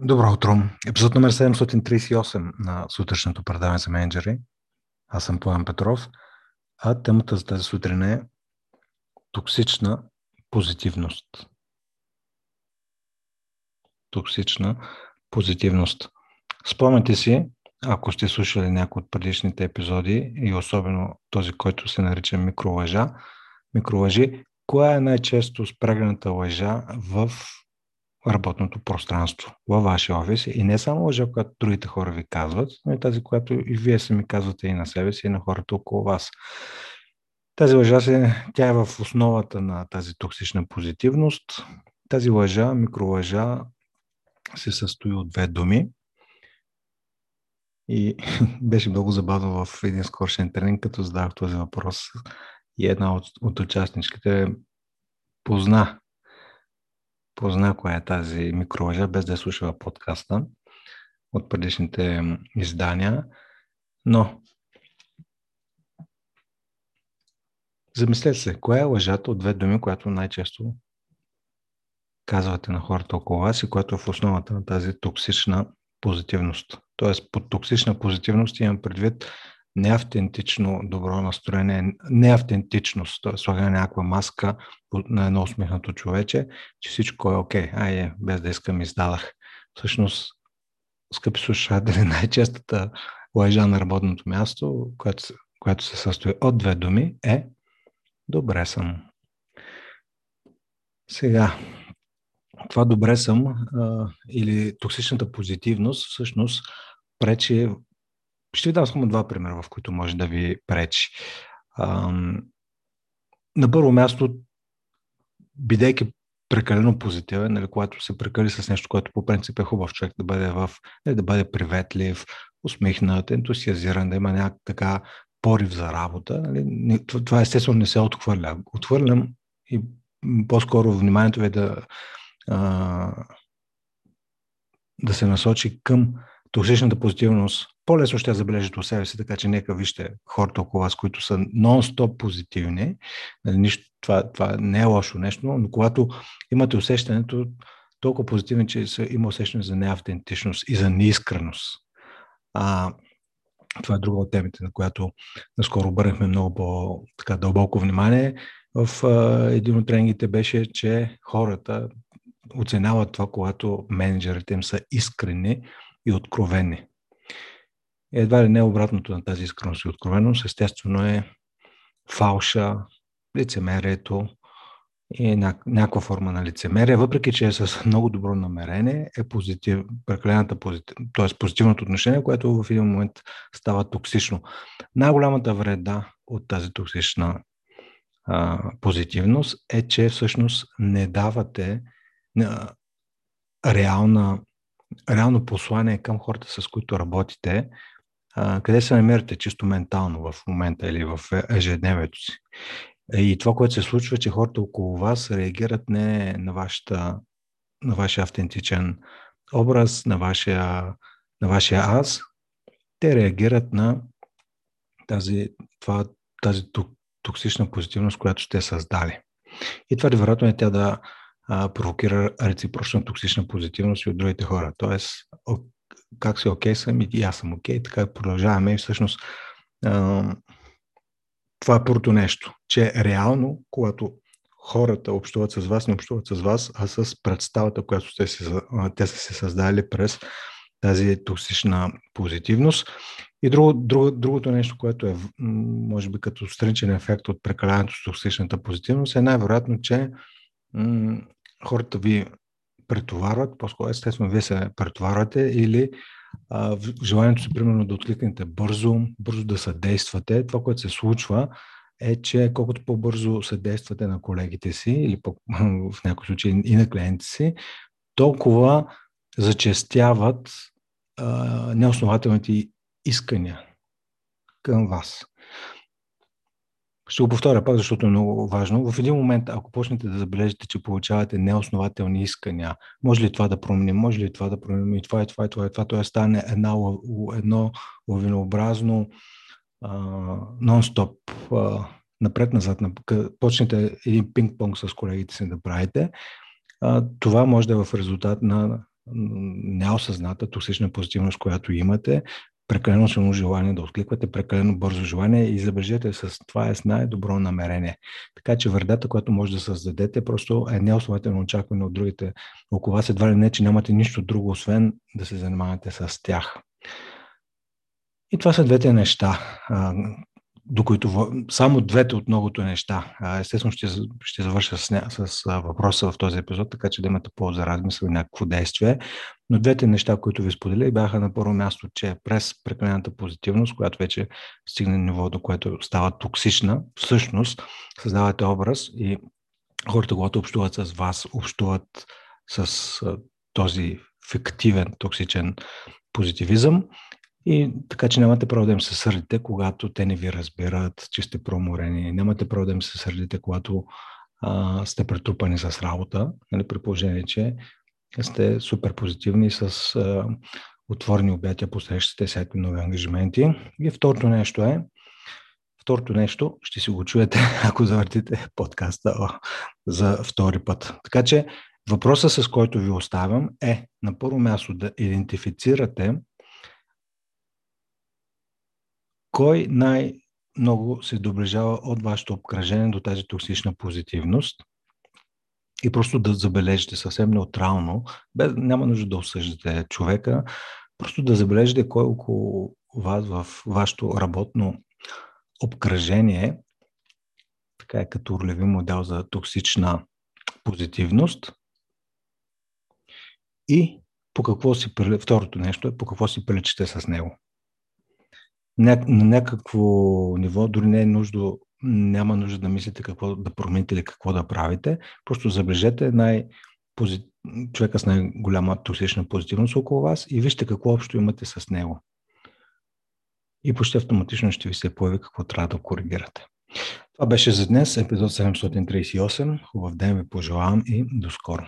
Добро утро. Епизод номер 738 на сутрешното предаване за менеджери. Аз съм Пламен Петров, а темата за тази сутрин е токсична позитивност. Токсична позитивност. Спомняте си, ако сте слушали някои от предишните епизоди и особено този, който се нарича микролъжа, микролъжи, коя е най-често спрегната лъжа в работното пространство във вашия офис и не само лъжа, която другите хора ви казват, но и тази, която и вие сами казвате и на себе си, и на хората около вас. Тази лъжа се, тя е в основата на тази токсична позитивност. Тази лъжа, микролъжа, се състои от две думи. И беше много забавно в един скоршен тренинг, като задах този въпрос. И една от, от участничките позна позна коя е тази микролъжа, без да е слушала подкаста от предишните издания. Но замислете се, коя е лъжата от две думи, която най-често казвате на хората около вас и която е в основата на тази токсична позитивност. Тоест, под токсична позитивност имам предвид неавтентично добро настроение, неавтентичност, т.е. слагане някаква маска на едно усмихнато човече, че всичко е окей. Okay. Ай, е, без да искам издадах. Всъщност, скъпи слушатели, най-честата лъжа на работното място, която, която се състои от две думи, е добре съм. Сега, това добре съм а, или токсичната позитивност всъщност пречи ще ви дам само два примера, в които може да ви пречи. на първо място, бидейки прекалено позитивен, нали, когато се прекали с нещо, което по принцип е хубав човек да бъде в, нали, да бъде приветлив, усмихнат, ентусиазиран, да има някак така порив за работа. Нали, това естествено не се отхвърля. Отхвърлям и по-скоро вниманието ви е да, а, да се насочи към токсичната позитивност по-лесно ще я забележите от себе си, така че нека вижте хората около вас, които са нон-стоп позитивни. Нали, нищо, това, това не е лошо нещо, но когато имате усещането толкова позитивни, че има усещане за неавтентичност и за неискреност. А, това е друга от темите, на която наскоро обърнахме много по-дълбоко внимание. В а, един от тренингите беше, че хората оценяват това, когато менеджерите им са искрени и откровени. Едва ли не обратното на тази искреност и откровеност, естествено е фалша, лицемерието и някаква форма на лицемерие, въпреки че е с много добро намерение, е позитив, прекалената позитив, т.е. позитивното отношение, което в един момент става токсично. Най-голямата вреда от тази токсична а, позитивност е, че всъщност не давате а, реална, реално послание към хората, с които работите, къде се намирате чисто ментално в момента или в ежедневието си. И това, което се случва, че хората около вас реагират не на, вашата, на вашия автентичен образ, на вашия, на вашия аз, те реагират на тази, това, тази токсична позитивност, която сте създали. И това вероятно е тя да а, провокира реципрочна токсична позитивност и от другите хора. Тоест, как си окей okay съм и аз съм окей, okay, така продължаваме и всъщност а, това е първото нещо, че реално, когато хората общуват с вас, не общуват с вас, а с представата, която те, си, те са се създали през тази токсична позитивност. И друго, друго, другото нещо, което е, може би, като страничен ефект от прекаляването с токсичната позитивност, е най-вероятно, че м- хората ви претоварват, по-скоро естествено вие се претоварвате или а, желанието си примерно да откликнете бързо, бързо да съдействате. Това, което се случва е, че колкото по-бързо съдействате на колегите си или пък в някои случаи и на клиентите си, толкова зачестяват а, неоснователните искания към вас. Ще го повторя пак, защото е много важно. В един момент, ако почнете да забележите, че получавате неоснователни искания, може ли това да променим, може ли това да променим и това и това и това и това, това стане една, едно лавинообразно нон-стоп напред-назад, почнете един пинг-понг с колегите си да правите, това може да е в резултат на неосъзната токсична позитивност, която имате, прекалено силно желание да откликвате, прекалено бързо желание и забележете с това е с най-добро намерение. Така че вредата, която може да създадете, просто е неоснователно очакване от другите около вас. Едва ли не, че нямате нищо друго, освен да се занимавате с тях. И това са двете неща, до които само двете от многото неща. Естествено ще, ще завърша с, с въпроса в този епизод, така че да имате за размисъл и някакво действие. Но двете неща, които ви споделя, бяха на първо място, че през прекалената позитивност, която вече стигне ниво, до което става токсична, всъщност създавате образ и хората, когато общуват с вас, общуват с този фиктивен, токсичен позитивизъм и така че нямате право да им се сърдите, когато те не ви разбират, че сте проморени. Нямате право да им се сърдите, когато а, сте претрупани с работа, нали, при положение, че сте супер позитивни с а, отворени обятия, посрещате всякакви нови ангажименти. И второто нещо е, второто нещо ще си го чуете, ако завъртите подкаста за втори път. Така че въпросът, с който ви оставям е на първо място да идентифицирате кой най-много се доближава от вашето обкръжение до тази токсична позитивност? И просто да забележите съвсем неутрално, без, няма нужда да осъждате човека, просто да забележите кой около вас в вашето работно обкръжение, така е като ролеви модел за токсична позитивност. И по какво си, второто нещо е по какво си приличате с него на някакво ниво, дори не е нужда, няма нужда да мислите какво да промените или какво да правите. Просто забележете най- човека с най-голяма токсична позитивност около вас и вижте какво общо имате с него. И почти автоматично ще ви се появи какво трябва да коригирате. Това беше за днес, епизод 738. Хубав ден ви пожелавам и до скоро.